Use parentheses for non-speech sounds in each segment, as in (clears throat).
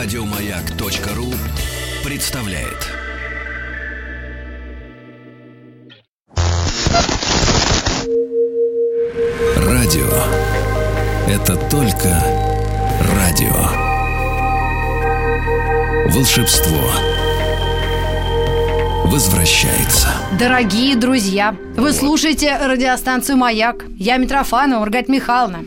Радиомаяк.ру представляет. Радио это только радио. Волшебство возвращается. Дорогие друзья, вы слушаете радиостанцию «Маяк». Я Митрофанова Маргарита Михайловна.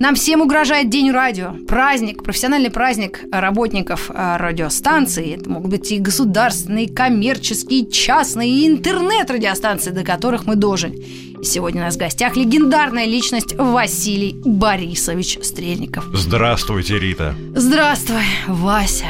Нам всем угрожает День радио. Праздник, профессиональный праздник работников э, радиостанции. Это могут быть и государственные, и коммерческие, и частные, и интернет-радиостанции, до которых мы дожили. Сегодня у нас в гостях легендарная личность Василий Борисович Стрельников. Здравствуйте, Рита. Здравствуй, Вася.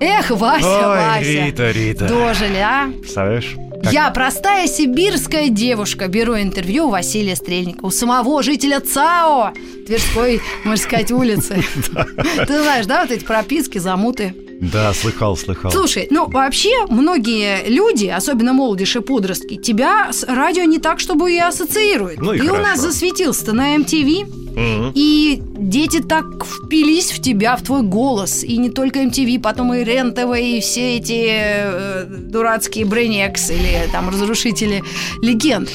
Эх, Вася, Ой, Вася. Рита, Рита. Дожили, а? Представляешь? Я простая сибирская девушка. Беру интервью у Василия Стрельникова, у самого жителя ЦАО Тверской, можно сказать, улицы. (laughs) Ты знаешь, да, вот эти прописки, замуты. Да, слыхал, слыхал. Слушай, ну вообще многие люди, особенно молодежь и подростки, тебя с радио не так, чтобы и ассоциируют. Ну и Ты у хорошо. нас засветился на MTV, Мгм. и дети так впились в тебя, в твой голос. И не только MTV, потом и РЕН-ТВ, и все эти э, дурацкие Брейнекс или там разрушители легенд.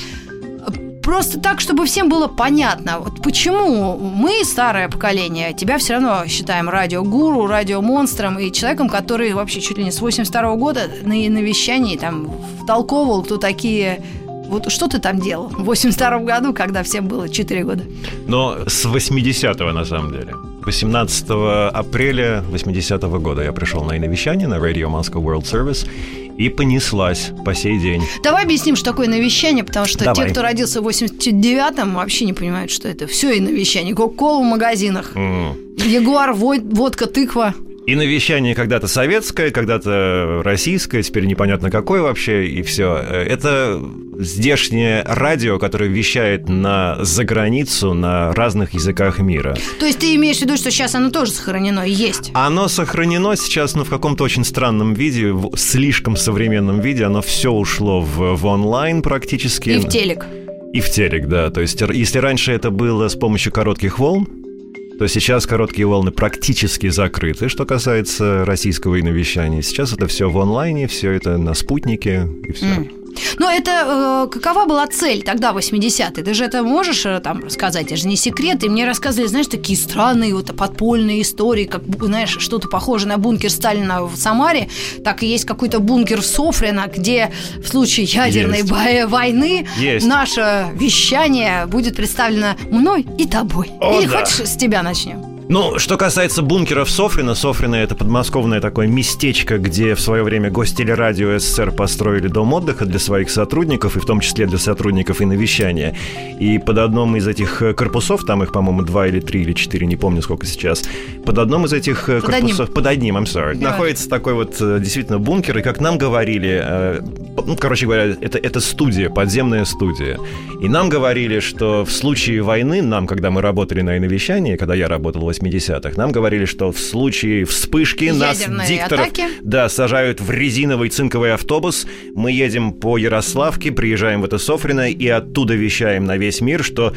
Просто так, чтобы всем было понятно, вот почему мы, старое поколение, тебя все равно считаем радиогуру, радиомонстром и человеком, который вообще чуть ли не с 82 года на, на вещании там втолковывал, кто такие... Вот что ты там делал в 82 году, когда всем было 4 года? Но с 80-го, на самом деле. 18 апреля 80-го года я пришел на навещание на Radio Moscow World Service и понеслась по сей день. Давай объясним, что такое навещание, потому что Давай. те, кто родился в 89-м, вообще не понимают, что это. Все и навещание. Кока-колу в магазинах. М. Ягуар, водка, тыква. И навещание когда-то советское, когда-то российское, теперь непонятно какое вообще, и все. Это здешнее радио, которое вещает на заграницу на разных языках мира. То есть ты имеешь в виду, что сейчас оно тоже сохранено и есть? Оно сохранено сейчас, но в каком-то очень странном виде, в слишком современном виде. Оно все ушло в, в онлайн практически. И в телек. И в телек, да. То есть, если раньше это было с помощью коротких волн, то сейчас короткие волны практически закрыты, что касается российского иновещания. Сейчас это все в онлайне, все это на спутнике и все. М. Но это э, какова была цель тогда, 80-е? Ты же это можешь э, там рассказать? Это же не секрет. И мне рассказывали, знаешь, такие странные вот подпольные истории, как, знаешь, что-то похожее на бункер Сталина в Самаре. Так и есть какой-то бункер в Софрино, где в случае ядерной Есть. войны Есть. наше вещание будет представлено мной и тобой. О, Или да. хочешь, с тебя начнем? Ну, что касается бункеров Софрина, Софрина это подмосковное такое местечко, где в свое время гостелерадио СССР построили дом отдыха для своих сотрудников, и в том числе для сотрудников и навещания. И под одном из этих э, корпусов, там их, по-моему, два или три или четыре, не помню сколько сейчас, под одном из этих э, Под корпусов, под одним, I'm sorry, Давай. находится такой вот э, действительно бункер, и как нам говорили, ну, короче говоря, это, это студия, подземная студия. И нам говорили, что в случае войны, нам, когда мы работали на иновещании, когда я работал в 80-х, нам говорили, что в случае вспышки нас, Ядерной дикторов, атаки. да, сажают в резиновый цинковый автобус, мы едем по Ярославке, приезжаем в это Софрино и оттуда вещаем на весь мир, что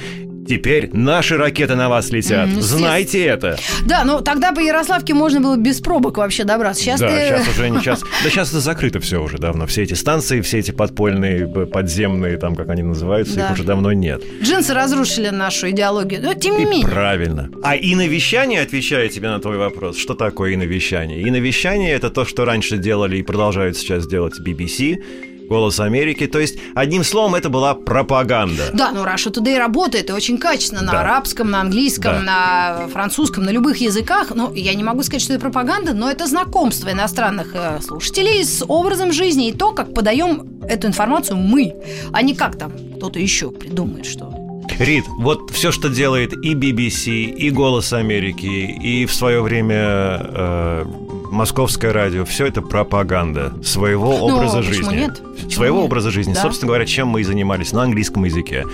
теперь наши ракеты на вас летят. Естественно. Знайте это. Да, ну тогда по Ярославке можно было без пробок вообще добраться. Сейчас да, ты... сейчас уже не (laughs) сейчас. Да сейчас это закрыто все уже давно. Все эти станции, все эти подпольные, б- подземные, там, как они называются, Да. их уже давно нет. Джинсы разрушили нашу идеологию. Но тем не И менее. правильно. А иновещание, отвечая тебе на твой вопрос, что такое иновещание? Иновещание — это то, что раньше делали и продолжают сейчас делать BBC, «Голос Америки». То есть, одним словом, это была пропаганда. Да, ну Russia Today работает и очень качественно на Да. арабском, на английском, Да. на французском, на любых языках. Ну, я не могу сказать, что это пропаганда, но это знакомство иностранных э, слушателей с образом жизни и то, как подаем эту информацию мы, а не как там кто-то еще придумает, что. Рид, вот все, что делает и BBC, и «Голос Америки», и в свое время э, московское радио, все это пропаганда своего Ну, образа жизни. нет? Почему Своего нет? образа жизни. Да. Собственно говоря, чем мы и занимались на английском языке.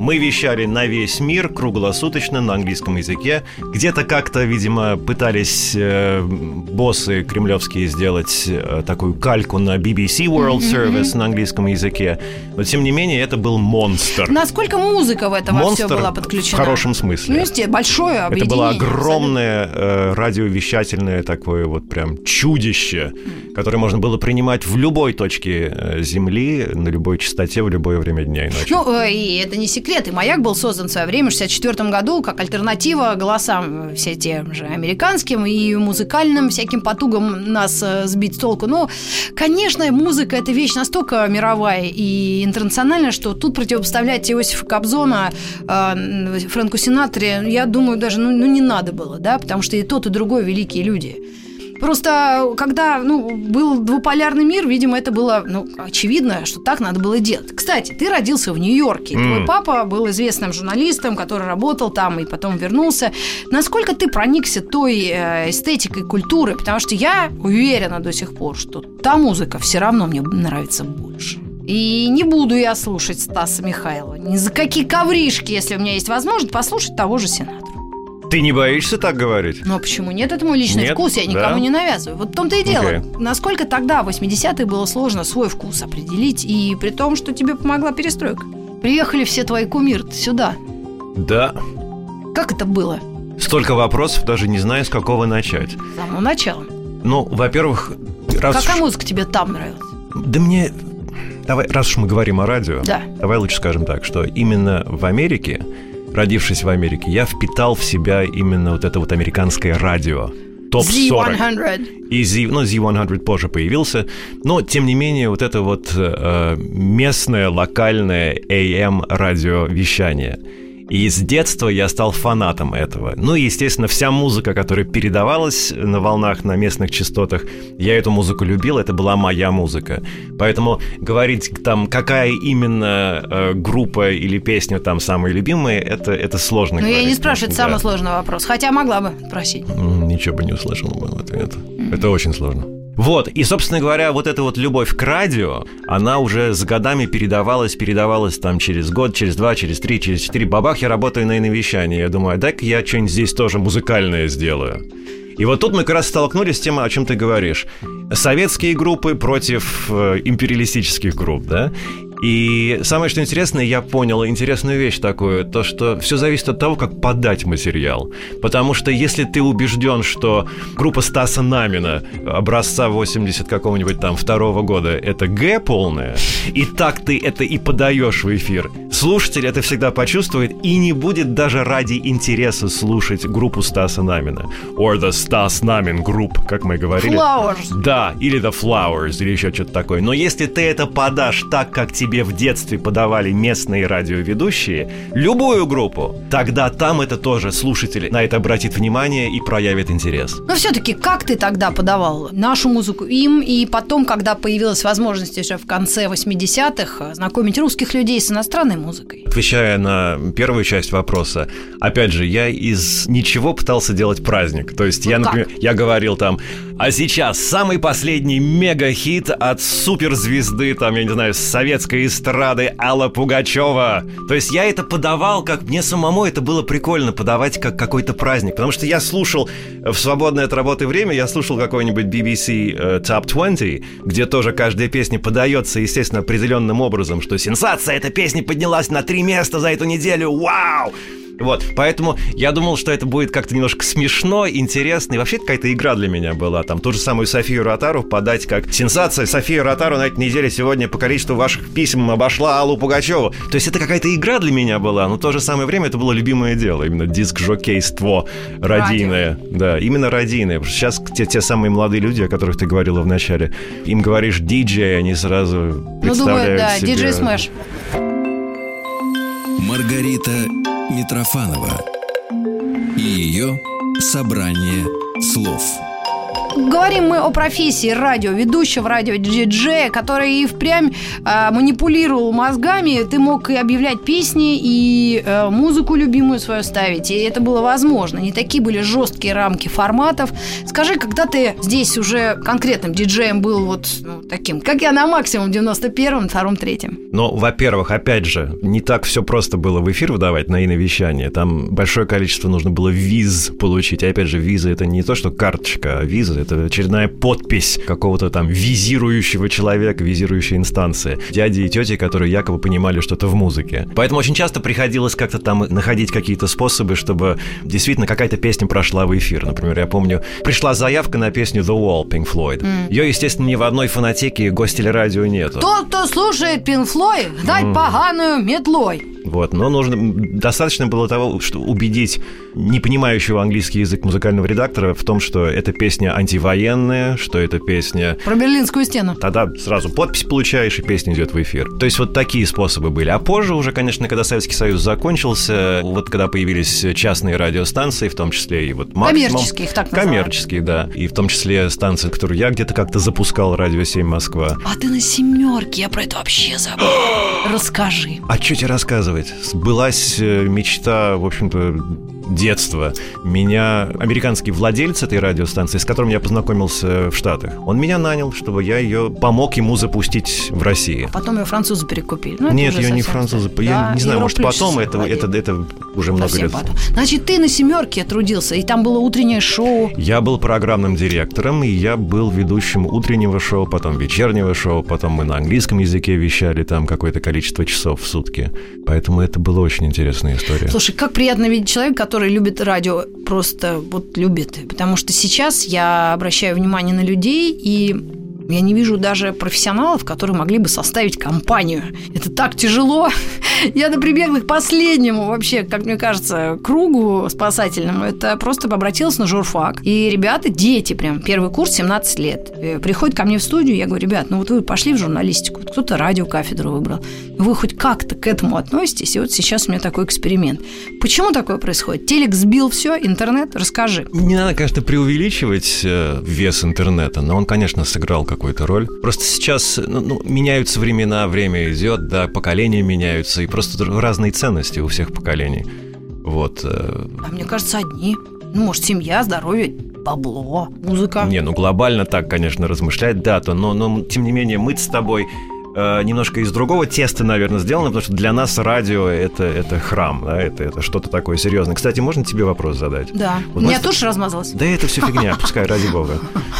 Мы вещали на весь мир круглосуточно на английском языке. Где-то как-то, видимо, пытались э, боссы кремлевские сделать э, такую кальку на BBC World Service на английском языке. Но, тем не менее, это был монстр. Насколько музыка в это во все была подключена? в хорошем смысле. Ну, естественно, большое Это объединение. было огромное э, радиовещательное такое вот прям чудище, которое можно было принимать в любой точке э, Земли, на любой частоте, в любое время дня и ночи. Ну, э, и это не секрет. И «Маяк» был создан в свое время, в 64 году, как альтернатива голосам э, все тем же американским и музыкальным всяким потугам нас э, сбить с толку. Но, конечно, музыка – это вещь настолько мировая и интернациональная, что тут противопоставлять Иосифа Кобзона э, Фрэнку Синатре, я думаю, даже ну, ну, не надо было, да, потому что и тот, и другой великие люди. Просто когда ну, был двуполярный мир, видимо, это было ну, очевидно, что так надо было делать. Кстати, ты родился в Нью-Йорке. М. Твой папа был известным журналистом, который работал там и потом вернулся. Насколько ты проникся той э, эстетикой культуры? Потому что я уверена до сих пор, что та музыка все равно мне нравится больше. И не буду я слушать Стаса Михайлова. Ни за какие ковришки, если у меня есть возможность послушать того же Сенатора. Ты не боишься так говорить? Ну а почему нет? Это мой личный Нет? вкус, я никому Да? не навязываю. Вот в том-то и дело. Окей. Насколько тогда, в 80-е, было сложно свой вкус определить, и при том, что тебе помогла перестройка. Приехали все твои кумиры сюда. Да. Как это было Столько вопросов, даже не знаю, с какого начать. с самого начала? Ну, во-первых, раз Какая уж- музыка тебе там нравилась? Да мне... Давай, раз уж мы говорим о радио, Да. давай лучше скажем так, что именно в Америке, родившись в Америке, я впитал в себя именно вот это вот американское радио. Топ-40. Z100. И Z, ну, Z100 позже появился. Но, тем не менее, вот это вот э, местное, локальное AM радиовещание. И с детства я стал фанатом этого. Ну и, естественно, вся музыка, которая передавалась на волнах, на местных частотах, я эту музыку любил, это была моя музыка. Поэтому говорить там, какая именно э, группа или песня там самые любимые, это, это сложно Ну, я не спрашиваю, это Да. самый сложный вопрос. Хотя могла бы спросить. Ничего бы не услышал бы в ответ. Это очень сложно. Вот, и, собственно говоря, вот эта вот любовь к радио, она уже с годами передавалась, передавалась там через год, через два, через три, через четыре. Бабах, я работаю на иновещании. Я думаю, а дай-ка я что-нибудь здесь тоже музыкальное сделаю. И вот тут мы как раз столкнулись с тем, о чем ты говоришь. Советские группы против э, империалистических групп, да? И самое что интересное, я понял интересную вещь такую, то, что все зависит от того, как подать материал. Потому что если ты убежден, что группа Стаса Намина образца 80 какого-нибудь там второго года это Г полная, и так ты это и подаешь в эфир, слушатель это всегда почувствует и не будет даже ради интереса слушать группу Стаса Намина. Or the Stas Namin Group, как мы говорили. Flowers. Да, или The Flowers, или еще что-то такое. Но если ты это подашь так, как тебе в детстве подавали местные радиоведущие, любую группу, тогда там это тоже слушатель на это обратит внимание и проявит интерес. Но все-таки как ты тогда подавал нашу музыку им, и потом, когда появилась возможность уже в конце 80-х знакомить русских людей с иностранной музыкой? Отвечая на первую часть вопроса, опять же, я из ничего пытался делать праздник. То есть я, Ну как? например, я говорил там, а сейчас самый последний мега-хит от суперзвезды, там, я не знаю, советской эстрады Алла Пугачева. То есть я это подавал, как мне самому это было прикольно подавать как какой-то праздник. Потому что я слушал в свободное от работы время, я слушал какой-нибудь BBC э, Top 20, где тоже каждая песня подается, естественно, определенным образом, что сенсация, эта песня поднялась на три места за эту неделю, вау! Вот, поэтому я думал, что это будет как-то немножко смешно, интересно, и вообще какая-то игра для меня была. Там ту же самую Софию Ротару подать как сенсация. София Ротару на этой неделе сегодня по количеству ваших писем обошла Аллу Пугачеву. То есть это какая-то игра для меня была, но в то же самое время это было любимое дело. Именно диск-жокейство радийное. Да, именно радийное. Потому что сейчас те, те самые молодые люди, о которых ты говорила в начале, им говоришь диджей, они сразу Ну, представляют думаю, да, себе... диджей Смэш. Маргарита Митрофанова и ее собрание слов. Говорим мы о профессии радио, ведущего радио диджея, который и впрямь э, манипулировал мозгами. Ты мог и объявлять песни, и э, музыку любимую свою ставить. И это было возможно. Не такие были жесткие рамки форматов. Скажи, когда ты здесь уже конкретным диджеем был вот ну, таким, как я на максимум 91-м, 2-м, 3-м? Ну, во-первых, опять же, не так все просто было в эфир выдавать на иновещание. Там большое количество нужно было виз получить. И опять же, виза это не то, что карточка, а виза это очередная подпись какого-то там визирующего человека, визирующей инстанции. Дяди и тети, которые якобы понимали что-то в музыке. Поэтому очень часто приходилось как-то там находить какие-то способы, чтобы действительно какая-то песня прошла в эфир. Например, я помню, пришла заявка на песню The Wall Pink Floyd. Mm. Ее, естественно, ни в одной фонотеке гостелерадио нету. Тот, кто слушает Pink Floyd, дать mm. поганую метлой. Вот. Но нужно достаточно было того, что убедить не понимающего английский язык музыкального редактора в том, что эта песня антивоенная, что эта песня... Про Берлинскую стену. Тогда сразу подпись получаешь, и песня идет в эфир. То есть вот такие способы были. А позже уже, конечно, когда Советский Союз закончился, вот когда появились частные радиостанции, в том числе и вот максимум... Коммерческие, их так называют. Коммерческие, да. И в том числе станции, которую я где-то как-то запускал, Радио 7 Москва. А ты на семерке, я про это вообще забыл. (gasps) Расскажи. А что тебе рассказывать? Сбылась э, мечта, в общем-то, детства. Меня американский владелец этой радиостанции, с которым я познакомился в Штатах, он меня нанял, чтобы я ее помог ему запустить в России. А потом ее французы перекупили. Ну, Нет, ее не французы. Да, я не знаю, может, потом это, это, это уже много лет. Потом. Значит, ты на семерке трудился, и там было утреннее шоу. Я был программным директором, и я был ведущим утреннего шоу, потом вечернего шоу, потом мы на английском языке вещали там какое-то количество часов в сутки. Поэтому это была очень интересная история. Слушай, как приятно видеть человека, который который любит радио, просто вот любит. Потому что сейчас я обращаю внимание на людей, и я не вижу даже профессионалов, которые могли бы составить компанию. Это так тяжело. Я прибегла к последнему вообще, как мне кажется, кругу спасательному. Это просто обратилась на журфак. И ребята, дети прям, первый курс, 17 лет, э, приходят ко мне в студию, я говорю, ребят, ну вот вы пошли в журналистику, кто-то радиокафедру выбрал. Вы хоть как-то к этому относитесь? И вот сейчас у меня такой эксперимент. Почему такое происходит? Телек сбил все, интернет, расскажи. Не надо, конечно, преувеличивать э, вес интернета, но он, конечно, сыграл как какую-то роль. Просто сейчас ну, ну, меняются времена, время идет, да, поколения меняются, и просто разные ценности у всех поколений. Вот. Э. А мне кажется, одни. Ну, может, семья, здоровье, бабло, музыка. Не, ну глобально так, конечно, размышлять, да, то, но, но тем не менее мы с тобой э, немножко из другого теста, наверное, сделано, потому что для нас радио это, это храм, да, это, это что-то такое серьезное. Кстати, можно тебе вопрос задать? Да. Вот У меня тушь размазалась. Да это все фигня, пускай, ради бога.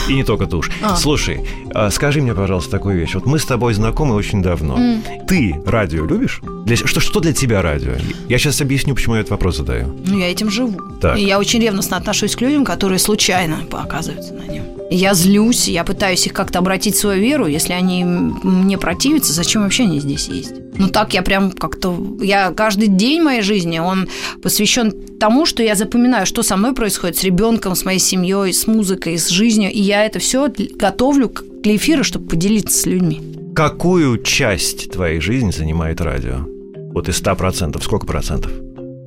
И не только тушь. А. Слушай, а скажи мне, пожалуйста, такую вещь. Вот мы с тобой знакомы очень давно. Mm. Ты радио любишь? Для, что, что для тебя радио? Я сейчас объясню, почему я этот вопрос задаю. Ну, я этим живу. Так. И я очень ревностно отношусь к людям, которые случайно оказываются на нем. Я злюсь, я пытаюсь их как-то обратить в свою веру. Если они мне противятся, зачем вообще они здесь есть? Ну так я прям как-то... Я каждый день моей жизни, он посвящен тому, что я запоминаю, что со мной происходит, с ребенком, с моей семьей, с музыкой, с жизнью. И я это все готовлю для эфира, чтобы поделиться с людьми. Какую часть твоей жизни занимает радио? Вот из 100%, сколько процентов?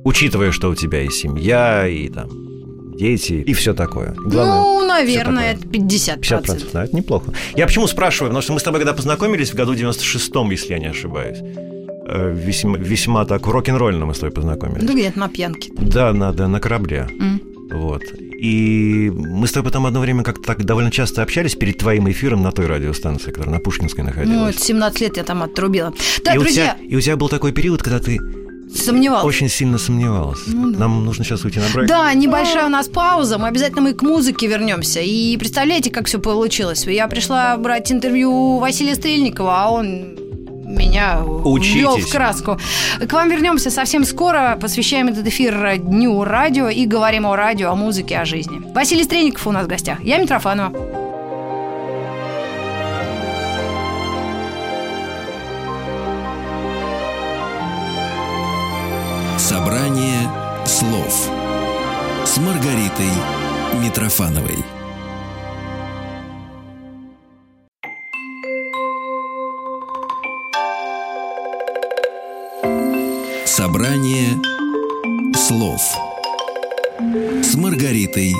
Учитывая, что у тебя и семья, и там дети и все такое. Главное, ну, наверное, это 50%. 50%, да, это неплохо. Я почему спрашиваю? Потому что мы с тобой когда познакомились в году 96-м, если я не ошибаюсь. Э, весьма, весьма так рок-н-ролльно мы с тобой познакомились. Да где-то на пьянке. Да, на, да, на корабле. Mm. Вот. И мы с тобой потом одно время как-то так довольно часто общались перед твоим эфиром на той радиостанции, которая на Пушкинской находилась. Ну, это 17 лет я там отрубила. Да, и друзья... У тебя, и у тебя был такой период, когда ты Сомневалась. Очень сильно сомневалась. Ну, да. Нам нужно сейчас уйти на брейк. Да, небольшая у нас пауза. Мы обязательно мы к музыке вернемся. И представляете, как все получилось? Я пришла брать интервью Василия Стрельникова, а он меня ввел в краску. К вам вернемся совсем скоро. Посвящаем этот эфир Дню радио и говорим о радио, о музыке, о жизни. Василий Стрельников у нас в гостях. Я Митрофанова. Маргаритой Митрофановой. Собрание слов с Маргаритой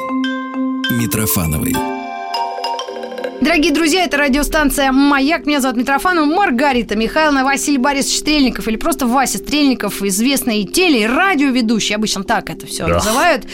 Митрофановой. Дорогие друзья, это радиостанция «Маяк». Меня зовут Митрофанова Маргарита Михайловна, Василий Борисович Стрельников или просто Вася Стрельников, известный теле- и радиоведущий. Обычно так это все Да. называют.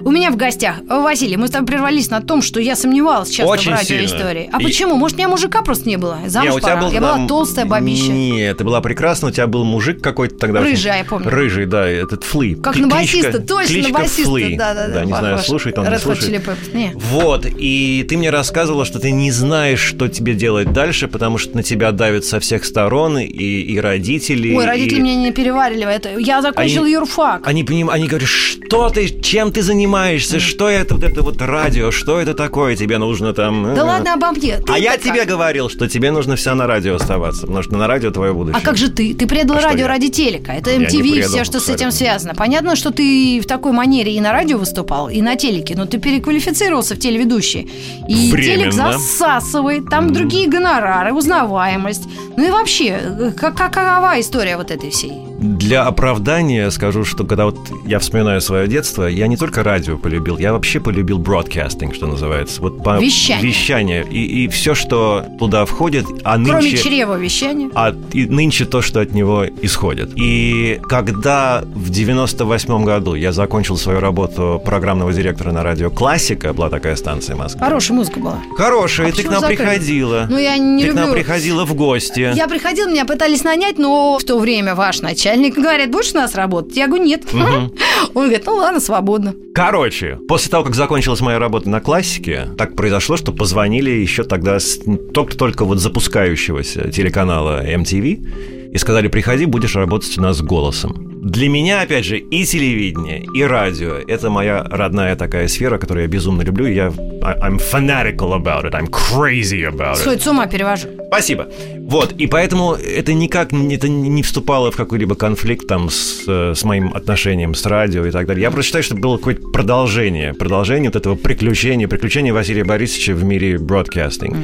У меня в гостях. Василий, мы с тобой прервались на том, что я сомневалась часто Очень в радиоистории. А И- почему? Может, у меня мужика просто не было? Замуж Не, у тебя пора. был Я тогда была м- толстая бабища. Нет, ты была прекрасна, у тебя был мужик какой-то тогда. Рыжий, я помню. Рыжий, да, этот Фли. Как Кли- на кличка- басиста, точно на кличка басиста. Фли. Да, да, да. не знаю, похож. слушает он, не Red слушает. Не. Вот, и ты мне рассказывала, что ты не знаешь, что тебе делать дальше, потому что на тебя давят со всех сторон и, и родители. Ой, родители и- меня не переваривали. Это я закончила Они- юрфак. Они, поним... они говорят, что ты, чем ты занимаешься, что это вот это вот радио, что это такое, тебе нужно там... Да ладно обо мне. А Ты-то я как? тебе говорил, что тебе нужно вся на радио оставаться, потому что на радио твое будущее. А как же ты? Ты предал А радио ради телека. Это MTV и все, что с этим абсолютно. связано. Понятно, что ты в такой манере и на радио выступал, и на телеке, но ты переквалифицировался в телеведущий. И телек Временно. Засасывает, там другие гонорары, узнаваемость. Ну и вообще, э, как- какова история вот этой всей? Для оправдания скажу, что когда вот я вспоминаю свое детство, я не только радио полюбил, я вообще полюбил бродкастинг, что называется. Вот по Вещание. Вещание. И, и все, что туда входит, а Кроме нынче... чрева вещания. а и нынче то, что от него исходит. И когда в 98 году я закончил свою работу программного директора на радио «Классика», была такая станция в Москве. Хорошая музыка была. Хорошая, А ты к нам закрыли? приходила. Ну, я не ты к нам люблю- приходила в гости. Я приходила, меня пытались нанять, но в то время ваш начальник говорит, будешь у нас работать? Я говорю, нет. (laughs) Он говорит, ну ладно, свободно. Короче, после того, как закончилась моя работа на классике, так произошло, что позвонили еще тогда с только-только вот запускающегося телеканала MTV и сказали, приходи, будешь работать у нас голосом. Для меня, опять же, и телевидение, и радио – это моя родная такая сфера, которую я безумно люблю. Я I'm fanatical about it, I'm crazy about it. Сходит с ума перевожу. Спасибо. Вот, и поэтому это никак не- это не вступало в какой-либо конфликт там с, э, с моим отношением с радио и так далее. Я просто считаю, что было какое-то продолжение, продолжение вот этого приключения, приключения Василия Борисовича в мире бродкастинг.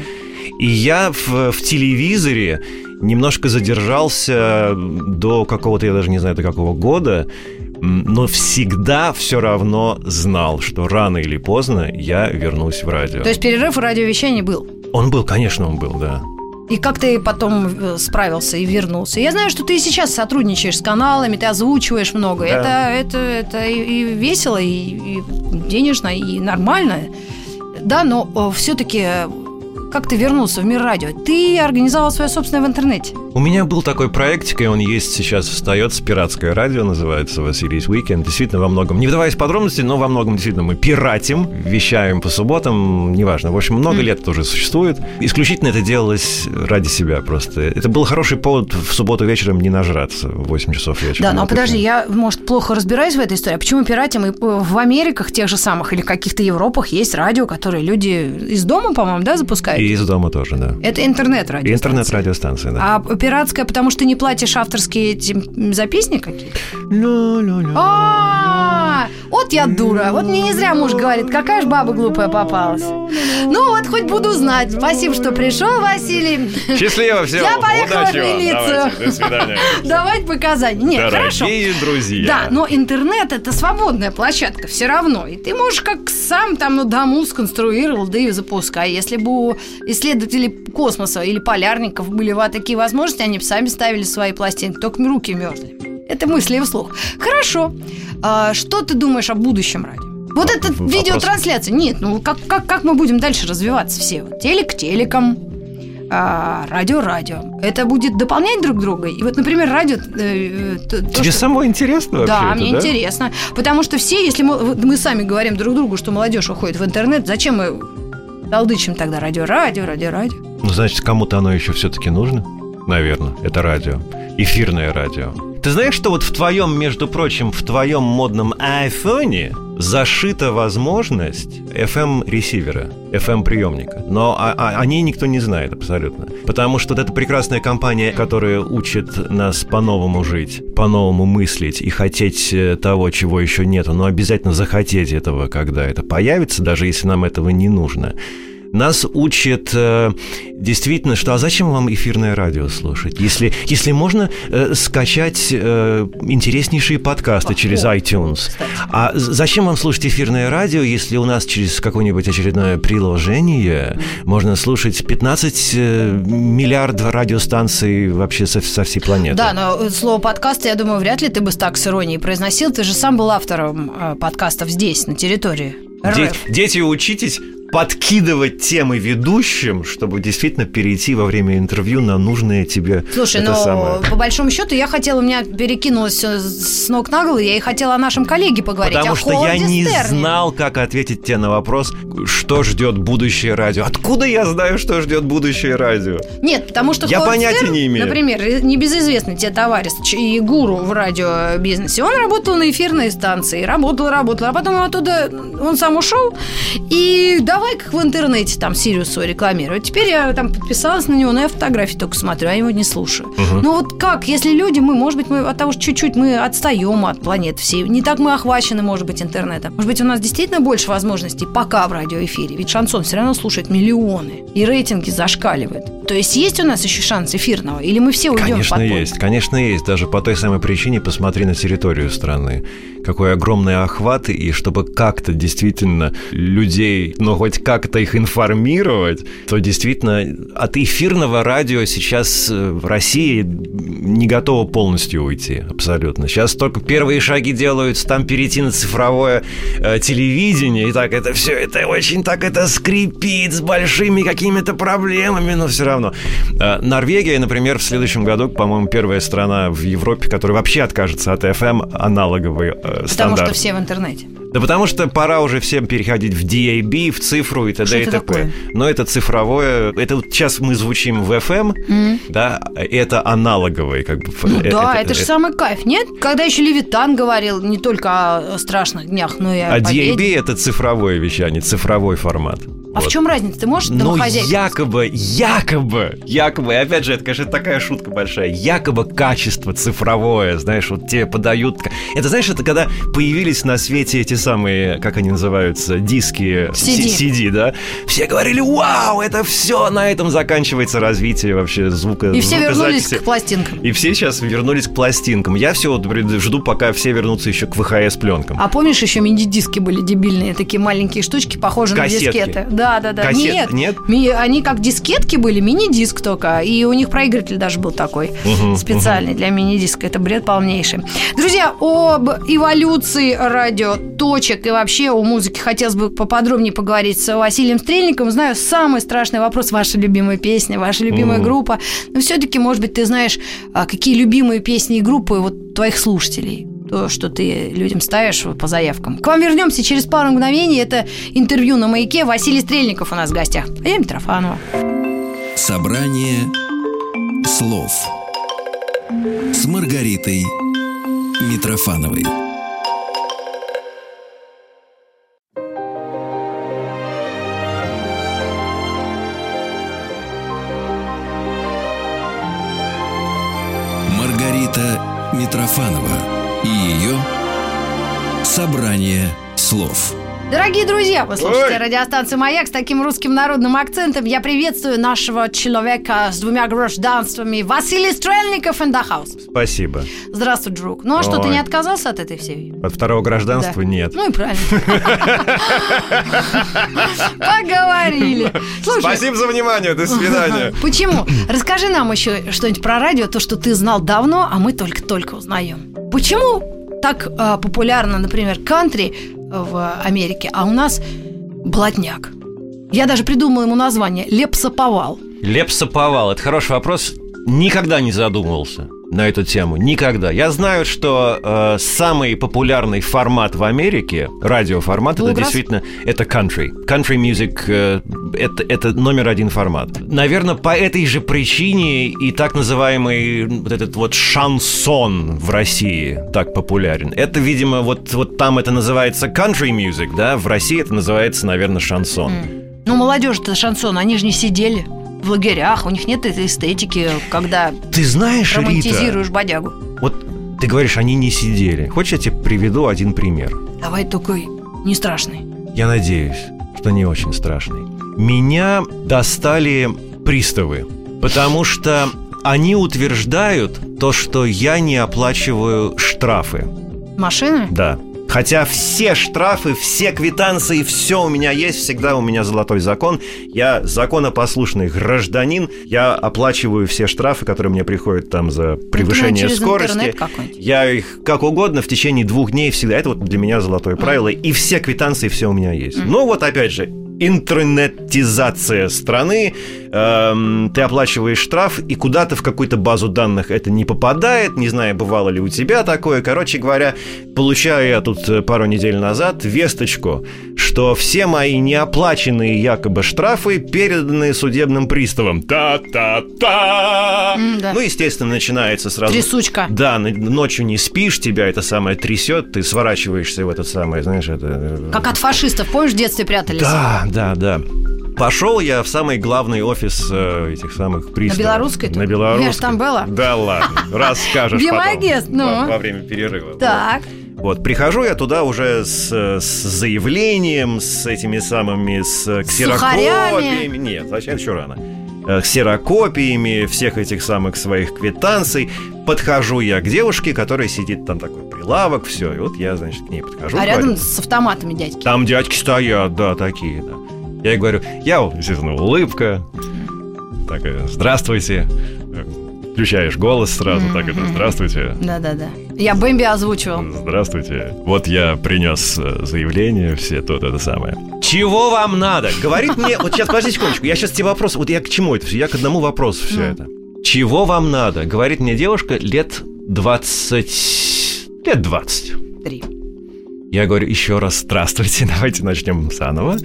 И я в, в телевизоре немножко задержался до какого-то, я даже не знаю, до какого года, но всегда все равно знал, что рано или поздно я вернусь в радио. То есть перерыв в радиовещании был. Он был, конечно, он был, да. И как ты потом э, справился и вернулся? Я знаю, что ты и сейчас сотрудничаешь с каналами, ты озвучиваешь много. Да. Это, это, это и, и весело, и, и денежно, и нормально. Да, но все-таки как ты вернулся в мир радио? Ты организовал свое собственное в интернете. У меня был такой проектик, и он есть сейчас, остается, пиратское радио, называется Василий's Weekend. Действительно, во многом, не вдаваясь в подробности, но во многом действительно мы пиратим, вещаем по субботам, неважно. В общем, много лет это уже существует. Исключительно это делалось ради себя просто. Это был хороший повод в субботу вечером не нажраться в 8 часов вечера. Да, но Вот подожди, я, может, плохо разбираюсь в этой истории. А почему пиратим? И э, в Америках тех же самых или каких-то Европах есть радио, которые люди из дома, по-моему, да, запускают? И из дома тоже, да. Это интернет-радио. Интернет-радиостанция, да. А пиратская, потому что не платишь авторские эти м, записни какие-то? Вот я дура. Вот мне не зря муж говорит, какая ж баба глупая попалась. Ну вот, хоть буду знать. Спасибо, что пришел, Василий. Счастливо, всем. Я поехала Удачи в милицию. Давайте, до свидания. (laughs) Давать показания. Нет, хорошо. Друзья. Да, но интернет это свободная площадка все равно. И ты можешь как сам там на дому сконструировал, да и запускай. Если бы у исследователей космоса или полярников были вот такие возможности, они бы сами ставили свои пластинки, только руки мерзли. Это мысли вслух. Хорошо. А, что ты думаешь о будущем радио? Вот Вопрос- эта видеотрансляция. Нет, ну как, как, как мы будем дальше развиваться все? Телек телеком, а, радио радио. Это будет дополнять друг друга. И вот, например, радио... э, э, то- то, Тебе что- самое интересно да, это, мне интересно. Потому что все, если мы, мы сами говорим друг другу, что молодежь уходит в интернет, зачем мы толдычим тогда радио, радио, радио, радио? Ну, значит, кому-то оно еще все-таки нужно? Наверное, это радио. Эфирное радио. Ты знаешь, что вот в твоем, между прочим, в твоем модном айфоне зашита возможность FM-ресивера, FM-приемника. Но о, о- о ней никто не знает абсолютно. Потому что вот эта прекрасная компания, которая учит нас по-новому жить, по-новому мыслить и хотеть э, того, чего еще нету, но обязательно захотеть этого, когда это появится, даже если нам этого не нужно. Нас учат э, действительно, что а зачем вам эфирное радио слушать, если, если можно э, скачать э, интереснейшие подкасты через iTunes. А зачем вам слушать эфирное радио, если у нас через какое-нибудь очередное приложение можно слушать 15 э, миллиардов радиостанций вообще со, со всей планеты? Да, но слово подкаст, я думаю, вряд ли ты бы так с иронией произносил. Ты же сам был автором э, подкастов здесь, на территории. Дети, дети, учитесь подкидывать темы ведущим, чтобы действительно перейти во время интервью на нужное тебе Слушай, это ну, самое. по большому счету, я хотела, у меня перекинулось с ног на голову, я и хотела о нашем коллеге поговорить. Потому что я не Стерне. знал, как ответить тебе на вопрос, что ждет будущее радио. Откуда я знаю, что ждет будущее радио? Нет, потому что Я Холод понятия Стерн, не имею. Например, небезызвестный тебе товарищ и гуру в радиобизнесе, он работал на эфирной станции, работал, работал, а потом оттуда он сам ушел, и давай-ка в интернете там Сириус свой рекламировать. Теперь я там подписалась на него, но я фотографии только смотрю, а его не слушаю. Ну вот как, если люди, мы, может быть, мы от того, что чуть-чуть мы отстаем от планеты всей, не так мы охвачены, может быть, интернетом. Может быть, у нас действительно больше возможностей пока в радиоэфире, ведь шансон все равно слушают миллионы, и рейтинги зашкаливают. То есть есть у нас еще шанс эфирного, или мы все уйдем Конечно подполье? есть, конечно есть. Даже по той самой причине посмотри на территорию страны. Какой огромный охват, и чтобы как-то действительно людей, ну хоть как-то их информировать, то действительно от эфирного радио сейчас э, в России не готово полностью уйти, абсолютно. Сейчас только первые шаги делаются, там перейти на цифровое э, телевидение, и так это все, это очень так это скрипит с большими какими-то проблемами, но все равно. Э, Норвегия, например, в следующем году, по-моему, первая страна в Европе, которая вообще откажется от FM аналоговый э, Потому стандарт. что все в интернете. Да потому что пора уже всем переходить в DAB, в цифру и т.д. И это т.п. Но это цифровое, это вот сейчас мы звучим в FM, да, это аналоговый, как бы. Ну э, да, это, же самый кайф, нет? Когда еще Левитан говорил не только о страшных днях, но и о А победе. DAB это цифровое вещание, цифровой формат. А в Вот. чем разница? Ты можешь Ну, якобы, якобы, якобы, опять же, это, конечно, такая шутка большая, якобы качество цифровое, знаешь, вот тебе подают... Это, знаешь, это когда появились на свете эти самые, как они называются, диски... CD. CD, да? Все говорили, вау, это все, на этом заканчивается развитие вообще звука И все вернулись звукозаписи». к пластинкам. И все сейчас вернулись к пластинкам. Я все вот жду, пока все вернутся еще к ВХС-пленкам. А помнишь, еще мини-диски были дебильные, такие маленькие штучки, похожие Кассетки. на дискеты. Да, да, да. Кассет- нет, нет? ми- они как дискетки были, мини-диск только. И у них проигрыватель даже был такой Мгм, специальный для мини-диска. Это бред полнейший. Друзья, об эволюции радио, точек и вообще о музыке хотелось бы поподробнее поговорить с Василием Стрельником. Знаю, самый страшный вопрос ваша любимая песня, ваша любимая Мгм. группа. Но все-таки, может быть, ты знаешь, а, какие любимые песни и группы вот твоих слушателей то, что ты людям ставишь по заявкам. К вам вернемся через пару мгновений. Это интервью на маяке. Василий Стрельников у нас в гостях. А я Митрофанова. Собрание слов с Маргаритой Митрофановой. Митрофанова и ее собрание слов. Дорогие друзья, вы слушаете Ой. радиостанцию «Маяк» с таким русским народным акцентом. Я приветствую нашего человека с двумя гражданствами Василий Стрельников in the house. Спасибо. Здравствуй, друг. Ну а что, ты Ой. не отказался от этой всей? От второго гражданства Да. нет. Ну и правильно. (laughs) Поговорили. Спасибо за внимание, до свидания. (laughs) Почему? Расскажи нам еще что-нибудь про радио, то, что ты знал давно, а мы только-только узнаем. Почему так а, популярно, например, кантри в Америке, а у нас блатняк? Я даже придумала ему название «Лепсоповал». Лепсоповал. Это хороший вопрос. Никогда не задумывался на эту тему. Никогда. Я знаю, что э, самый популярный формат в Америке, радиоформат, это Bluegrass? действительно это country. Country music э, это, это номер один формат. Наверное, по этой же причине и так называемый вот этот вот шансон в России так популярен. Это, видимо, вот, вот там это называется country music, да, в России это называется, наверное, шансон. Ну, молодежь-то шансон, они же не сидели в лагерях, у них нет этой эстетики, когда Ты знаешь, Рита, романтизируешь бодягу. Вот ты говоришь, они не сидели. Хочешь, я тебе приведу один пример? Давай такой не страшный. Я надеюсь, что не очень страшный. меня достали приставы, потому что они утверждают то, что я не оплачиваю штрафы. Машины? Да. Хотя все штрафы, все квитанции, все у меня есть, всегда у меня золотой закон. Я законопослушный гражданин, я оплачиваю все штрафы, которые мне приходят там за превышение через скорости. Я их как угодно в течение двух дней всегда. Это вот для меня золотое правило. И все квитанции, все у меня есть. Ну вот опять же, интернетизация страны, эм, ты оплачиваешь штраф, и куда-то в какую-то базу данных это не попадает, не знаю, бывало ли у тебя такое. Короче говоря, получаю я тут э, пару недель назад весточку, что все мои неоплаченные якобы штрафы переданы судебным приставам. Та-та-та! М, да. Ну, естественно, начинается сразу... Трясучка. Да, ночью не спишь, тебя это самое трясет, ты сворачиваешься в этот самый, знаешь, это... э, Как от фашистов, помнишь, в детстве прятались? да, да, да. Пошел я в самый главный офис э, этих самых приставов. Белорусской тут? На Белорусской. Ж там была. Да ладно, расскажешь потом. Ну. Во, во время перерыва. Так. Вот, прихожу я туда уже с, с заявлением, с этими самыми, с ксерокопиями. Нет, зачем еще рано? Э, Ксерокопиями всех этих самых своих квитанций. Подхожу я к девушке, которая сидит там такой прилавок, все. И вот я, значит, к ней подхожу. А говорю, рядом с автоматами дядьки. там дядьки стоят, да, такие, да. Я ей говорю, я, естественно, улыбка. Такая, здравствуйте. Включаешь голос сразу, так это, здравствуйте. Да-да-да. Я Бэмби озвучивал. Здравствуйте. Вот я принес э, заявление, все тут это самое. Чего вам надо? Говорит мне, вот сейчас, подожди секундочку, я сейчас тебе вопрос, вот я к чему это все? Я к одному вопросу все это. Чего вам надо? Говорит мне девушка лет 20... Лет 20. Три. Я говорю еще раз здравствуйте, (laughs) давайте начнем заново.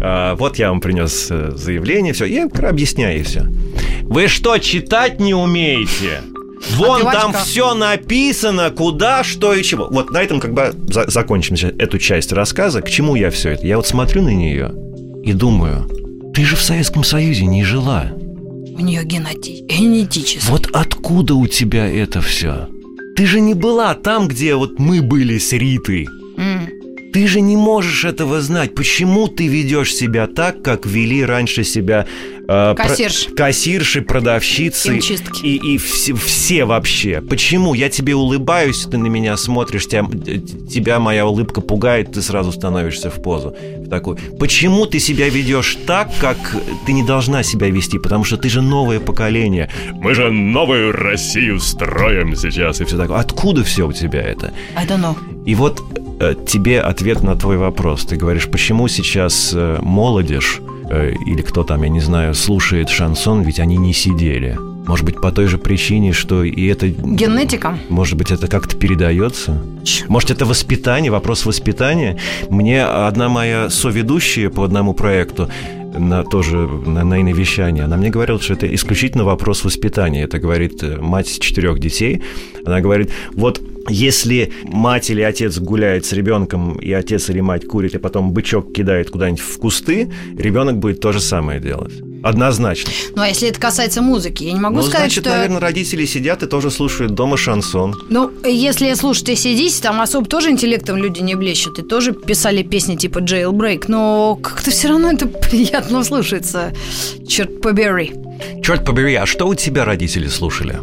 А, вот я вам принес э, заявление, все. Я объясняю и все. Вы что, читать не умеете? Вон в там все написано, куда, что и чего. Вот на этом как бы за- закончим эту часть рассказа. К чему я все это? Я вот смотрю на нее и думаю, ты же в Советском Союзе не жила. У нее генети... генетически. Вот откуда у тебя это все? Ты же не была там, где вот мы были с Ритой. Ты же не можешь этого знать. Почему ты ведешь себя так, как вели раньше себя э, про- Кассирши. кассирши, продавщицы Химчистки. и, и все, все вообще? Почему? Я тебе улыбаюсь, ты на меня смотришь, тебя, тебя моя улыбка пугает, ты сразу становишься в позу. В такую. Почему ты себя ведешь так, как ты не должна себя вести? Потому что ты же новое поколение. Мы же новую Россию строим сейчас и все такое. Откуда все у тебя это? I don't know. И вот э, тебе ответ на твой вопрос. Ты говоришь, почему сейчас э, молодежь э, или кто там, я не знаю, слушает шансон, ведь они не сидели. Может быть, по той же причине, что и это... Генетикам? Может быть, это как-то передается? Может, это воспитание, вопрос воспитания? Мне одна моя соведущая по одному проекту на тоже на, на иновещание, она мне говорила, что это исключительно вопрос воспитания. Это говорит э, мать четырех детей. Она говорит, вот если мать или отец гуляет с ребенком, и отец или мать курит, и потом бычок кидает куда-нибудь в кусты, ребенок будет то же самое делать. Однозначно. Ну, а если это касается музыки, я не могу ну, сказать, значит, что... наверное, родители сидят и тоже слушают дома шансон. Ну, если слушать ACDC, там особо тоже интеллектом люди не блещут, и тоже писали песни типа Jailbreak, но как-то все равно это (laughs) приятно слушается. Черт побери. Черт побери, а что у тебя родители слушали?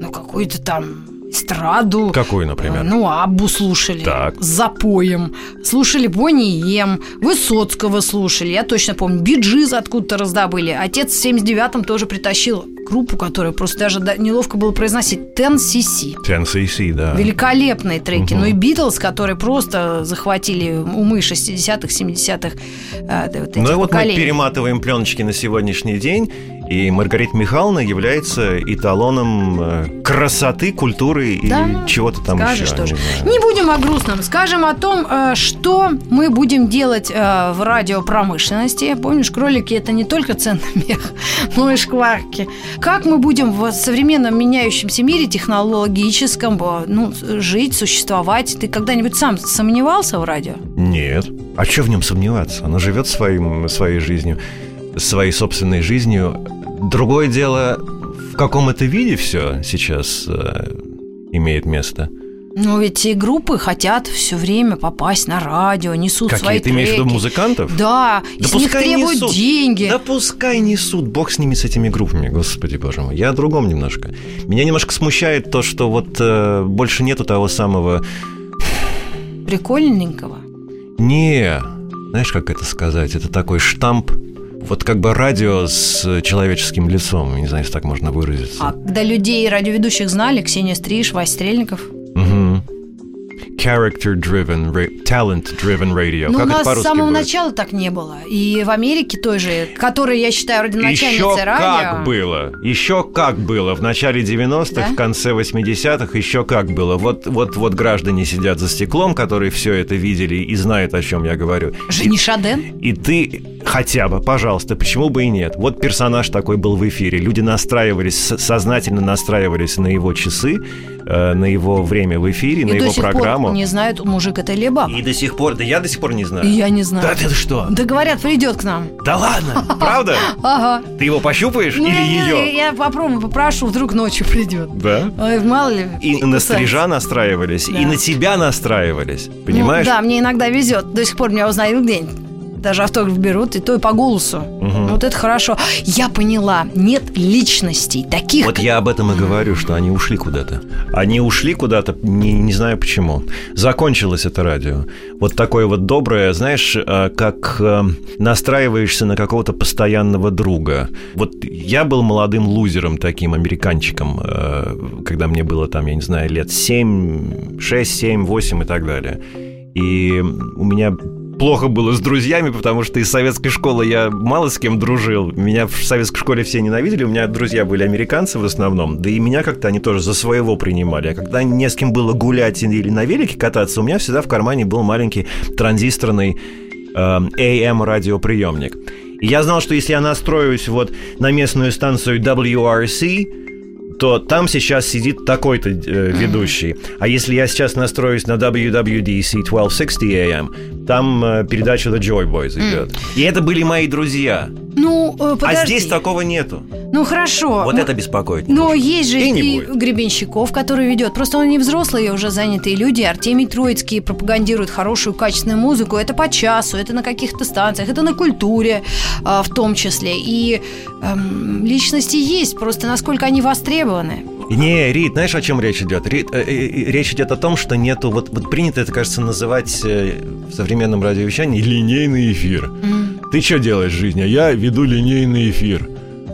Ну, какую-то там эстраду. Какую, например? Э, Ну, Аббу слушали. Так. С запоем. Слушали Бонни и Ем. Высоцкого слушали. Я точно помню. Биджиз откуда-то раздобыли. Отец в 79-м тоже притащил группу, которую просто даже да- неловко было произносить. Ten CC. TNCC, да. Великолепные треки. Мгм. Ну и Битлз, которые просто захватили умы 60-х, 70-х. э, вот Ну и вот мы поколений. перематываем пленочки на сегодняшний день, и Маргарита Михайловна является эталоном э, красоты, культуры и Да, чего-то там Скажешь еще. тоже. не будем о грустном. Скажем о том, э, что мы будем делать э, в радиопромышленности. Помнишь, кролики это не только ценный мех, (laughs) но и шкварки. Как мы будем в современном меняющемся мире технологическом ну, жить, существовать? Ты когда-нибудь сам сомневался в радио? Нет. А что в нем сомневаться? Оно живет своим, своей жизнью, своей собственной жизнью. Другое дело, в каком это виде все сейчас э, имеет место. Но ведь и группы хотят все время попасть на радио, несут Какие? свои Ты имеешь в виду музыкантов? Да, и Да с них требуют несут. деньги. Да пускай несут, бог с ними, с этими группами, господи боже мой. Я о другом немножко. Меня немножко смущает то, что вот э, больше нету того самого... Прикольненького. Не, знаешь, как это сказать? Это такой штамп, вот как бы радио с человеческим лицом, не знаю, если так можно выразиться. А когда людей радиоведущих знали, Ксения Стриж, Вась Стрельников. Character-driven, ra- talent-driven radio. Ну, как у нас с самого будет? начала так не было. И в Америке той же, которая, я считаю, родоначальницей Еще радио. как было. Еще как было. В начале 90-х, Да? в конце 80-х еще как было. Вот, вот, вот граждане сидят за стеклом, которые все это видели и знают, о чем я говорю. Жени Шаден. И ты хотя бы, пожалуйста, почему бы и нет? Вот персонаж такой был в эфире. Люди настраивались, сознательно настраивались на его часы, э, на его время в эфире, на и его до сих программу. Не знают, мужик это или баба. И до сих пор, да я до сих пор не знаю. И я не знаю. Да ты что? Да говорят, придет к нам. Да ладно, правда? (laughs) Ага. Ты его пощупаешь Ну, или ее? Я попробую, попрошу, вдруг ночью придет. Да. Мало ли. И на стрижа настраивались, и на тебя настраивались. Ну, Понимаешь? да, мне иногда везет. До сих пор меня узнают день. Даже автограф берут, и то и по голосу. Вот это хорошо. Я поняла, нет личностей таких. Вот я об этом и говорю, что они ушли куда-то. Они ушли куда-то, не, не знаю почему. Закончилось это радио. Вот такое вот доброе, знаешь, э, как э, настраиваешься на какого-то постоянного друга. Вот я был молодым лузером таким, американчиком, э, когда мне было там, я не знаю, лет 7, 6, 7, 8 и так далее. И у меня плохо было с друзьями, потому что из советской школы я мало с кем дружил. Меня в советской школе все ненавидели, у меня друзья были американцы в основном, да и меня как-то они тоже за своего принимали. А когда не с кем было гулять или на велике кататься, у меня всегда в кармане был маленький транзисторный э, AM радиоприемник. И я знал, что если я настроюсь вот на местную станцию WRC, то там сейчас сидит такой-то э, ведущий. А если я сейчас настроюсь на WWDC 1260 AM, там э, передача The Joy Boys идет. И это были мои друзья. Ну, э, подожди. А здесь такого нету. Ну, хорошо. Вот Ну, это беспокоит. Но немножко. есть же И и будет. Гребенщиков, который ведет. Просто он не взрослые, уже занятые люди. Артемий Троицкий пропагандирует хорошую, качественную музыку. Это по часу, это на каких-то станциях, это на культуре а, в том числе. И эм, личности есть, просто насколько они востребованы. Не, Рит, знаешь, о чем речь идет? Рит, э, э, речь идет о том, что нету, вот, вот принято это, кажется, называть э, в современном радиовещании линейный эфир. Ты что делаешь в жизни? Я веду линейный эфир.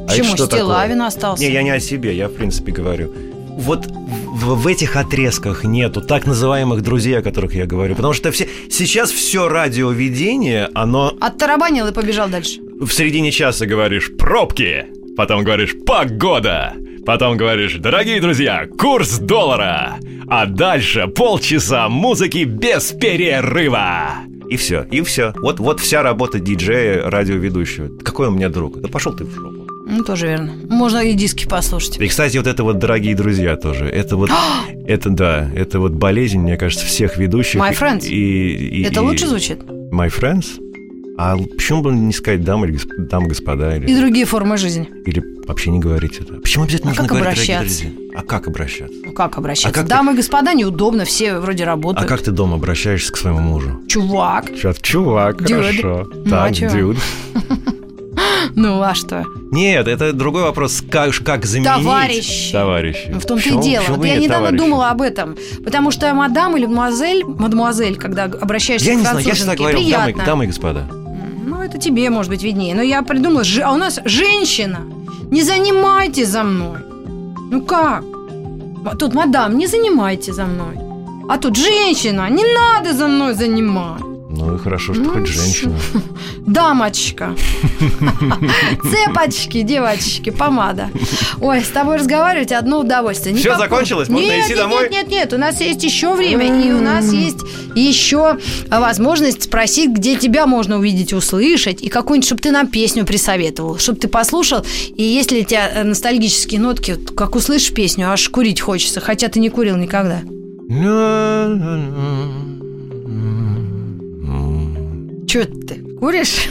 А Почему такое? Стилавин остался? Не, я не о себе, я в принципе говорю. Вот в, в этих отрезках нету так называемых друзей, о которых я говорю. Потому что все, сейчас все радиоведение, оно Оттарабанил и побежал дальше. в середине часа говоришь «пробки», потом говоришь «погода», потом говоришь «дорогие друзья, курс доллара», а дальше полчаса музыки без перерыва. И все, и все. Вот, вот вся работа диджея, радиоведущего. Какой у меня друг? Да пошел ты в жопу. Ну, тоже верно. Можно и диски послушать. И, кстати, вот это вот, дорогие друзья, тоже. Это вот, (gasps) это да, это вот болезнь, мне кажется, всех ведущих. My friends. И, и- Это и- лучше звучит? My friends? А почему бы не сказать дамы, или госп- дамы, господа, или, И другие формы жизни. или вообще не говорить это? Почему обязательно А нужно как говорить обращаться? А как обращаться? Ну, как обращаться? А как ты- Дамы и господа, неудобно, все вроде А работают. как ты дома обращаешься к своему мужу? Чувак. Сейчас, чувак, Дюд. хорошо. Ну, а так, чё? дюд. (laughs) Ну, а что? Нет, это другой вопрос. Как, как заменить... Товарищи. Товарищи. Ну, В том-то и дело. Вот я нет недавно товарищи? думала об этом. Потому что мадам или мадемуазель, мадемуазель, когда обращаешься Я к не знаю, я всегда француженке, говорил, дамы, дамы и господа. Ну, это тебе, может быть, виднее. Но я придумала, а у нас женщина. Не занимайте за мной. Ну как? Тут, мадам, не занимайте за мной. А тут женщина, не надо за мной занимать. Ну и хорошо, что Ну, хоть женщина. (laughs) Дамочка. (laughs) Цепочки, девочки, помада. Ой, с тобой разговаривать одно удовольствие. Никакого- закончилось? Можно нет, идти нет, домой? Нет, нет, нет, у нас есть еще время, и у нас есть еще возможность спросить, где тебя можно увидеть, услышать, и какую-нибудь, чтобы ты нам песню присоветовал, чтобы ты послушал, и если у тебя э, ностальгические нотки, как услышишь песню, аж курить хочется, хотя ты не курил никогда. Че ты, куришь?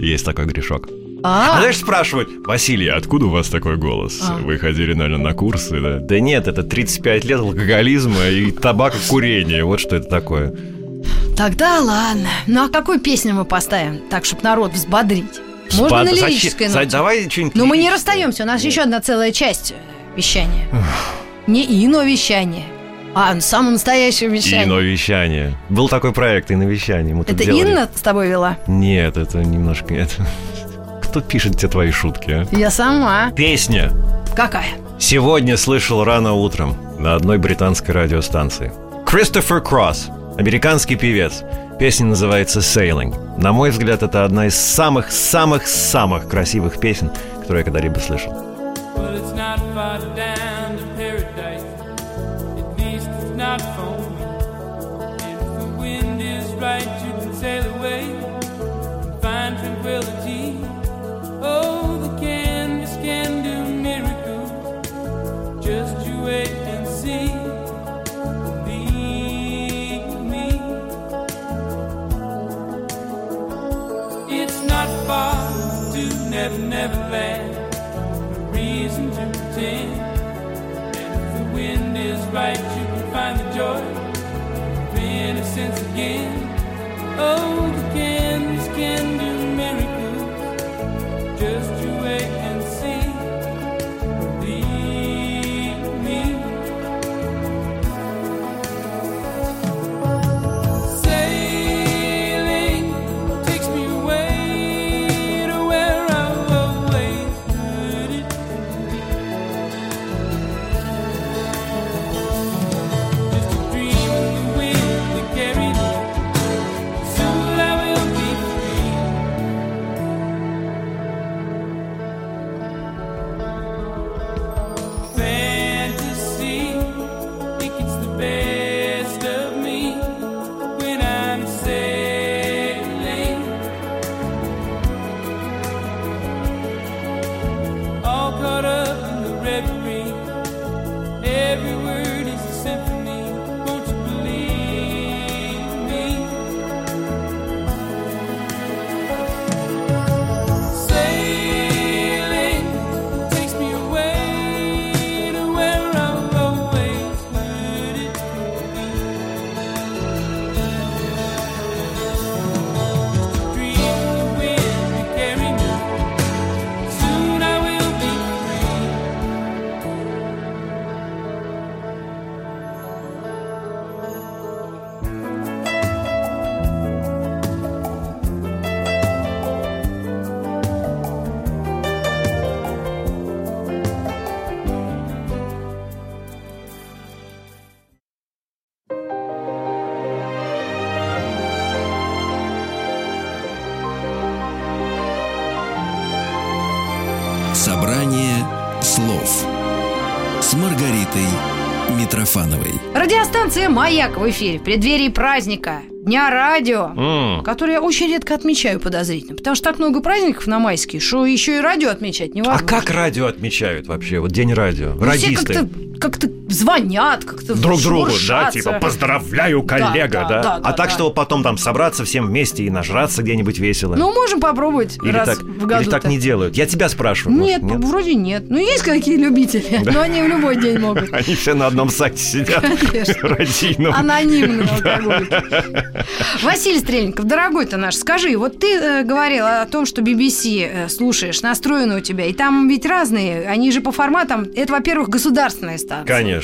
Есть такой грешок. А А, знаешь, спрашивают, Василий, откуда у вас такой голос? А. Вы ходили, наверное, на курсы, да? Да нет, это 35 лет алкоголизма и табакокурения. Вот что это такое. тогда ладно. Ну а какую песню мы поставим, так, чтобы народ взбодрить? Можно Спад- на зачем- лирической за- ноте. Давай что-нибудь Но мы не лирическое. расстаемся, у нас еще одна целая часть э, вещания. Не ино вещание, а самое настоящее вещание. Ино вещание. Был такой проект «Ино вещание». Мы Это делали. Инна с тобой вела? Нет, это немножко... Это... Кто пишет тебе твои шутки, а? Я сама. Песня. Какая? Сегодня слышал рано утром на одной британской радиостанции. Кристофер Кросс, американский певец. Песня называется «Sailing». На мой взгляд, это одна из самых-самых-самых красивых песен, которые я когда-либо слышал. Well, to Never Never Land reason to pretend. And if the wind is right, you can find the joy of innocence again. Oh, the canvas can do miracles. Just you Маргаритой Митрофановой. Радиостанция «Маяк» в эфире в преддверии праздника Дня радио, М. который я очень редко отмечаю подозрительно, потому что так много праздников на майские, что еще и радио отмечать А невозможно. как радио отмечают вообще? Вот День радио. Ну, Все Радисты. как-то, как-то звонят, как-то Друг другу, да, типа поздравляю, коллега, да, да? да, а да, так, да. чтобы потом там собраться всем вместе и нажраться где-нибудь весело. Ну, можем попробовать или раз так, в году. или так не делают. Я тебя спрашиваю. Нет, может, нет? вроде нет. Ну, есть какие любители, но они в любой день могут. (laughs) Они все на одном сайте сидят. Конечно. Анонимные алкоголики. Василий Стрельников, дорогой ты наш, скажи, вот ты э, говорил о том, что BBC э, слушаешь, настроено у тебя, и там ведь разные, они же по форматам, это, во-первых, государственные станции. Конечно.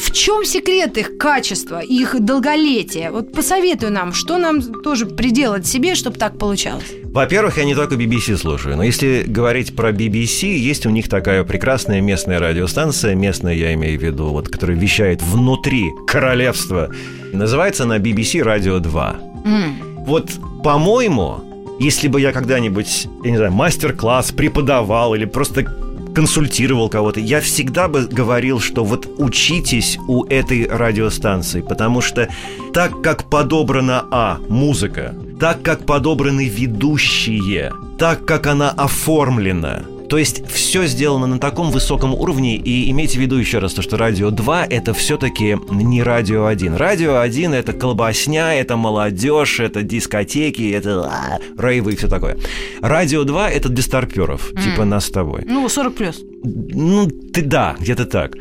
В чем секрет их качества, их долголетия? Вот посоветуй нам, что нам тоже приделать себе, чтобы так получалось. Во-первых, я не только BBC слушаю, но если говорить про BBC, есть у них такая прекрасная местная радиостанция, местная я имею в виду, вот, которая вещает внутри королевства. Называется она BBC Radio 2. М. Вот, по-моему, если бы я когда-нибудь, я не знаю, мастер-класс преподавал или просто консультировал кого-то, я всегда бы говорил, что вот учитесь у этой радиостанции, потому что так как подобрана А, музыка, так как подобраны ведущие, так как она оформлена, То есть все сделано на таком высоком уровне, и имейте в виду еще раз, то, что радио 2 это все-таки не радио 1. Радио 1 это колбасня, это молодежь, это дискотеки, это а, рейвы и все такое. Радио 2 это для старперов, типа нас с тобой. Ну, 40 плюс. Ну, ты да, где-то так.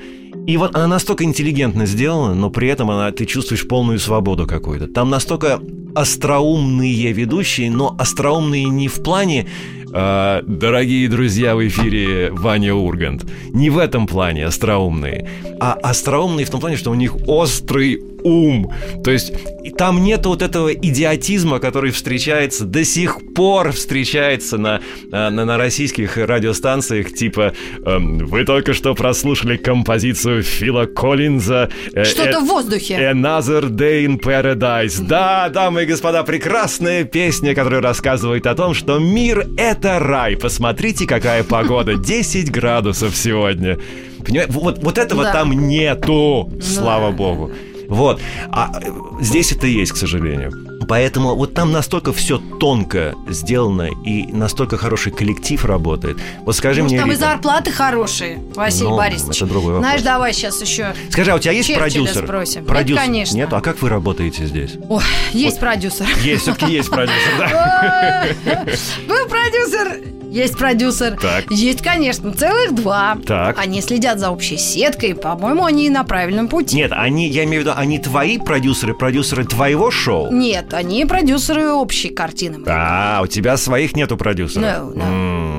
И вот она настолько интеллигентно сделана, но при этом она, ты чувствуешь полную свободу какую-то. Там настолько остроумные ведущие, но остроумные не в плане «А, «Дорогие друзья, в эфире Ваня Ургант». Не в этом плане остроумные, а остроумные в том плане, что у них острый ум. То есть там нет вот этого идиотизма, который встречается, до сих пор встречается на, на, на российских радиостанциях, типа эм, «Вы только что прослушали композицию Фила Коллинза». э, Что-то э, в воздухе. Another Day in Paradise. Да, дамы и господа, прекрасная песня, которая рассказывает о том, что мир — это рай. Посмотрите, какая погода. (laughs) 10 градусов сегодня. Понимаете, вот, вот этого Да. там нету, слава богу. Вот. А э, здесь это есть, к сожалению. Поэтому вот там настолько все тонко сделано и настолько хороший коллектив работает. Вот скажи Может, мне, там и Рита, зарплаты хорошие, Василий Ну, Борисович. это другой вопрос. Знаешь, давай сейчас еще... скажи, а у тебя есть Черчилля продюсер? спросим. Нет, Продюсер? конечно. Нет? А как вы работаете здесь? Ой, есть продюсер. Есть, все-таки есть продюсер, да? (laughs) Был продюсер, есть продюсер. Так. Есть, конечно, целых два. Так. Они следят за общей сеткой. По-моему, они на правильном пути. Нет, они, я имею в виду, они твои продюсеры, продюсеры твоего шоу? Нет, они продюсеры общей картины. А, у тебя своих нету продюсеров? No, no.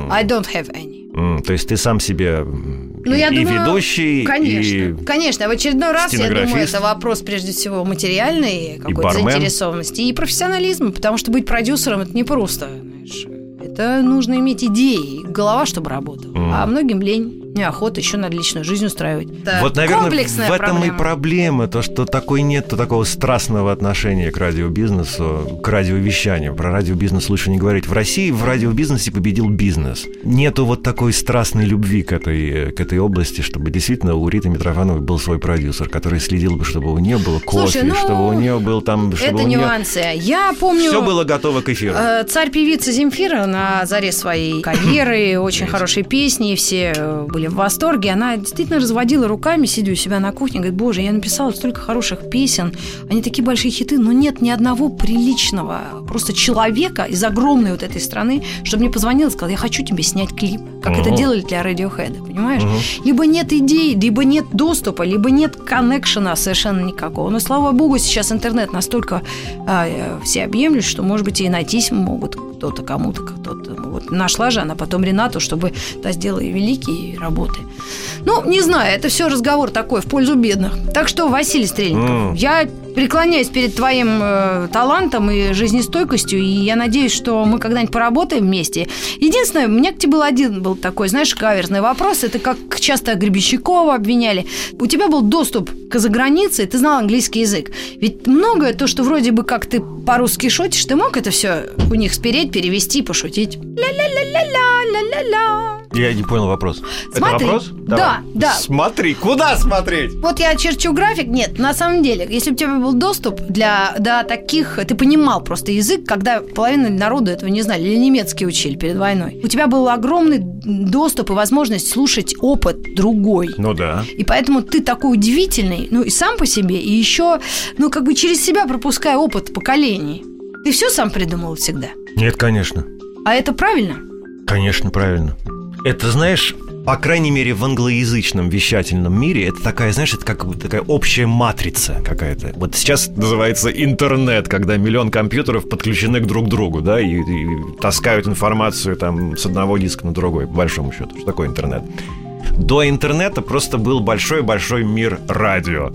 М, I don't have any. м, То есть ты сам себе Ну, я и думаю, ведущий, Конечно, и... конечно. В очередной раз, я думаю, это вопрос прежде всего материальной какой-то заинтересованности и профессионализма, потому что быть продюсером это непросто, знаешь. Это нужно иметь идеи, голова, чтобы работала. Мгм. А многим лень, неохота, еще надо личную жизнь устраивать. Это Вот, наверное, комплексная в этом проблема. и проблема, то, что такой нет такого страстного отношения к радиобизнесу, к радиовещанию. Про радиобизнес лучше не говорить. В России в радиобизнесе победил бизнес. Нету вот такой страстной любви к этой, к этой области, чтобы действительно у Риты Митрофановой был свой продюсер, который следил бы, чтобы у нее было кофе, Слушай, ну, чтобы у нее был там... Чтобы Это у нее нюансы. Я помню... Все было готово к эфиру. Э, Царь-певица Земфира на заре своей карьеры, (clears throat) очень хорошие песни, все э, были в восторге. Она действительно разводила руками, сидя у себя на кухне, говорит, боже, я написала столько хороших песен, они такие большие хиты, но нет ни одного приличного просто человека из огромной вот этой страны, чтобы мне позвонил и сказал, я хочу тебе снять клип, как это Ого. делали для Radiohead, понимаешь? Мгм. Либо нет идей, либо нет доступа, либо нет коннекшена совершенно никакого. Но, слава богу, сейчас интернет настолько а, э, всеобъемлющ, что, может быть, и найтись могут кто-то кому-то, кто-то. Ну, Вот нашла же она потом Ренату, чтобы та сделала и великие работы. Ну, не знаю, это все разговор такой в пользу бедных. Так что, Василий Стрельников, М. я преклоняюсь перед твоим э, талантом и жизнестойкостью, и я надеюсь, что мы когда-нибудь поработаем вместе. Единственное, у меня к тебе был один был такой, знаешь, каверзный вопрос. Это как часто Гребещикова обвиняли. У тебя был доступ к загранице, ты знал английский язык. Ведь многое то, что вроде бы как ты по-русски шутишь, ты мог это все у них спереть, перевести, пошутить. Ля-ля-ля-ля-ля, ля-ля-ля. Я не понял вопрос. Смотри. Это вопрос? Да, Давай. да. Смотри, куда смотреть? Вот я черчу график. Нет, на самом деле, если бы у тебя был доступ для до таких, ты понимал просто язык, когда половина народу этого не знали, или немецкий учили перед войной. У тебя был огромный доступ и возможность слушать опыт другой. Ну да. И поэтому ты такой удивительный, ну и сам по себе, и еще, ну как бы через себя пропуская опыт поколений. Ты все сам придумал всегда. Нет, конечно. А это правильно? Конечно, правильно. Это, знаешь, по крайней мере, в англоязычном вещательном мире это такая, знаешь, это как бы такая общая матрица какая-то. Вот сейчас называется интернет, когда миллион компьютеров подключены к друг другу, да, и, и таскают информацию там с одного диска на другой, по большому счету. Что такое интернет? До интернета просто был большой-большой мир радио,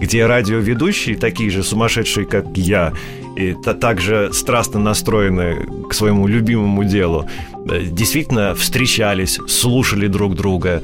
где радиоведущие, такие же сумасшедшие, как я, и та- также страстно настроены к своему любимому делу, э, действительно встречались, слушали друг друга.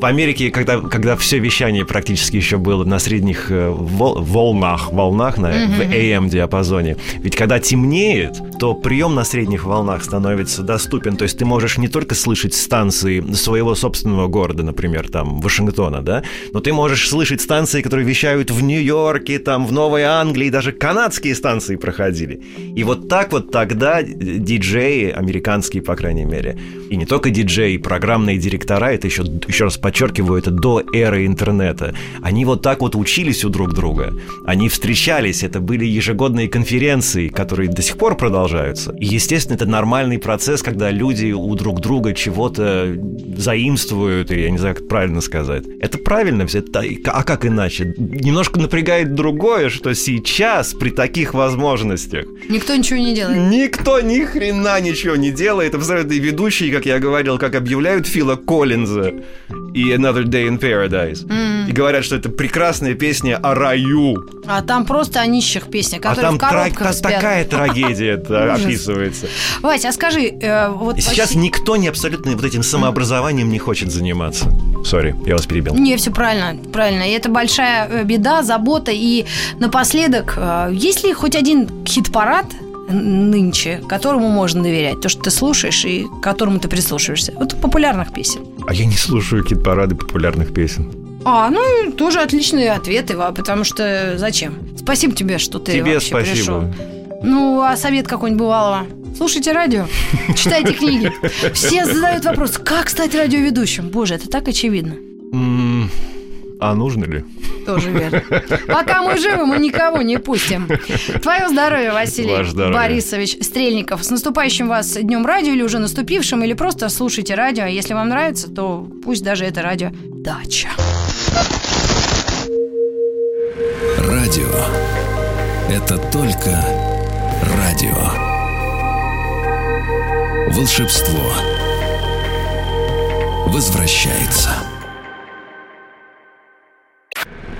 В Америке, когда, когда все вещание практически еще было на средних э, вол- волнах, волнах на, в AM-диапазоне, ведь когда темнеет, то прием на средних волнах становится доступен. То есть ты можешь не только слышать станции своего собственного города, например, там, Вашингтона, да, но ты можешь слышать станции, которые вещают в Нью-Йорке, там, в Новой Англии, даже канадские станции проходили. И вот так вот тогда диджеи, американские, по крайней мере, и не только диджеи, программные директора, это еще, еще раз подчеркиваю, это до эры интернета, они вот так вот учились у друг друга. Они встречались, это были ежегодные конференции, которые до сих пор продолжаются. И, естественно, это нормальный процесс, когда люди у друг друга чего-то заимствуют, или я не знаю, как правильно сказать. Это правильно, это, а как иначе? Немножко напрягает другое, что сейчас при таких возможностях... Никто ничего не делает. Никто ни хрена ничего не делает. Абсолютно ведущие, как я говорил, как объявляют Фила Коллинза и Another Day in Paradise. Mm. И говорят, что это прекрасная песня о раю. А там просто о нищих песнях, которые а там в коробках тра- такая трагедия (laughs) описывается. Вася, а скажи... Э, вот Сейчас никто не абсолютно вот этим самообразованием не хочет заниматься. Сори, я вас перебил. Не, все правильно, правильно. И это большая э, беда, забота. И напоследок, э, есть ли хоть один хит-парад, нынче, которому можно доверять, то, что ты слушаешь и к которому ты прислушиваешься. Вот популярных песен. А я не слушаю хит-парады популярных песен. А, ну, тоже отличные ответы, потому что зачем? Спасибо тебе, что ты тебе вообще спасибо. пришел. Ну, а совет какой-нибудь бывалого? Слушайте радио, (laughs) читайте книги. Все задают вопрос, как стать радиоведущим? Боже, это так очевидно. А нужно ли? Тоже верно. Пока мы живы, мы никого не пустим. Твое здоровье, Василий здоровье. Борисович Стрельников. С наступающим вас днем радио или уже наступившим, или просто слушайте радио. Если вам нравится, то пусть даже это радио дача. Радио. Это только радио. Волшебство возвращается.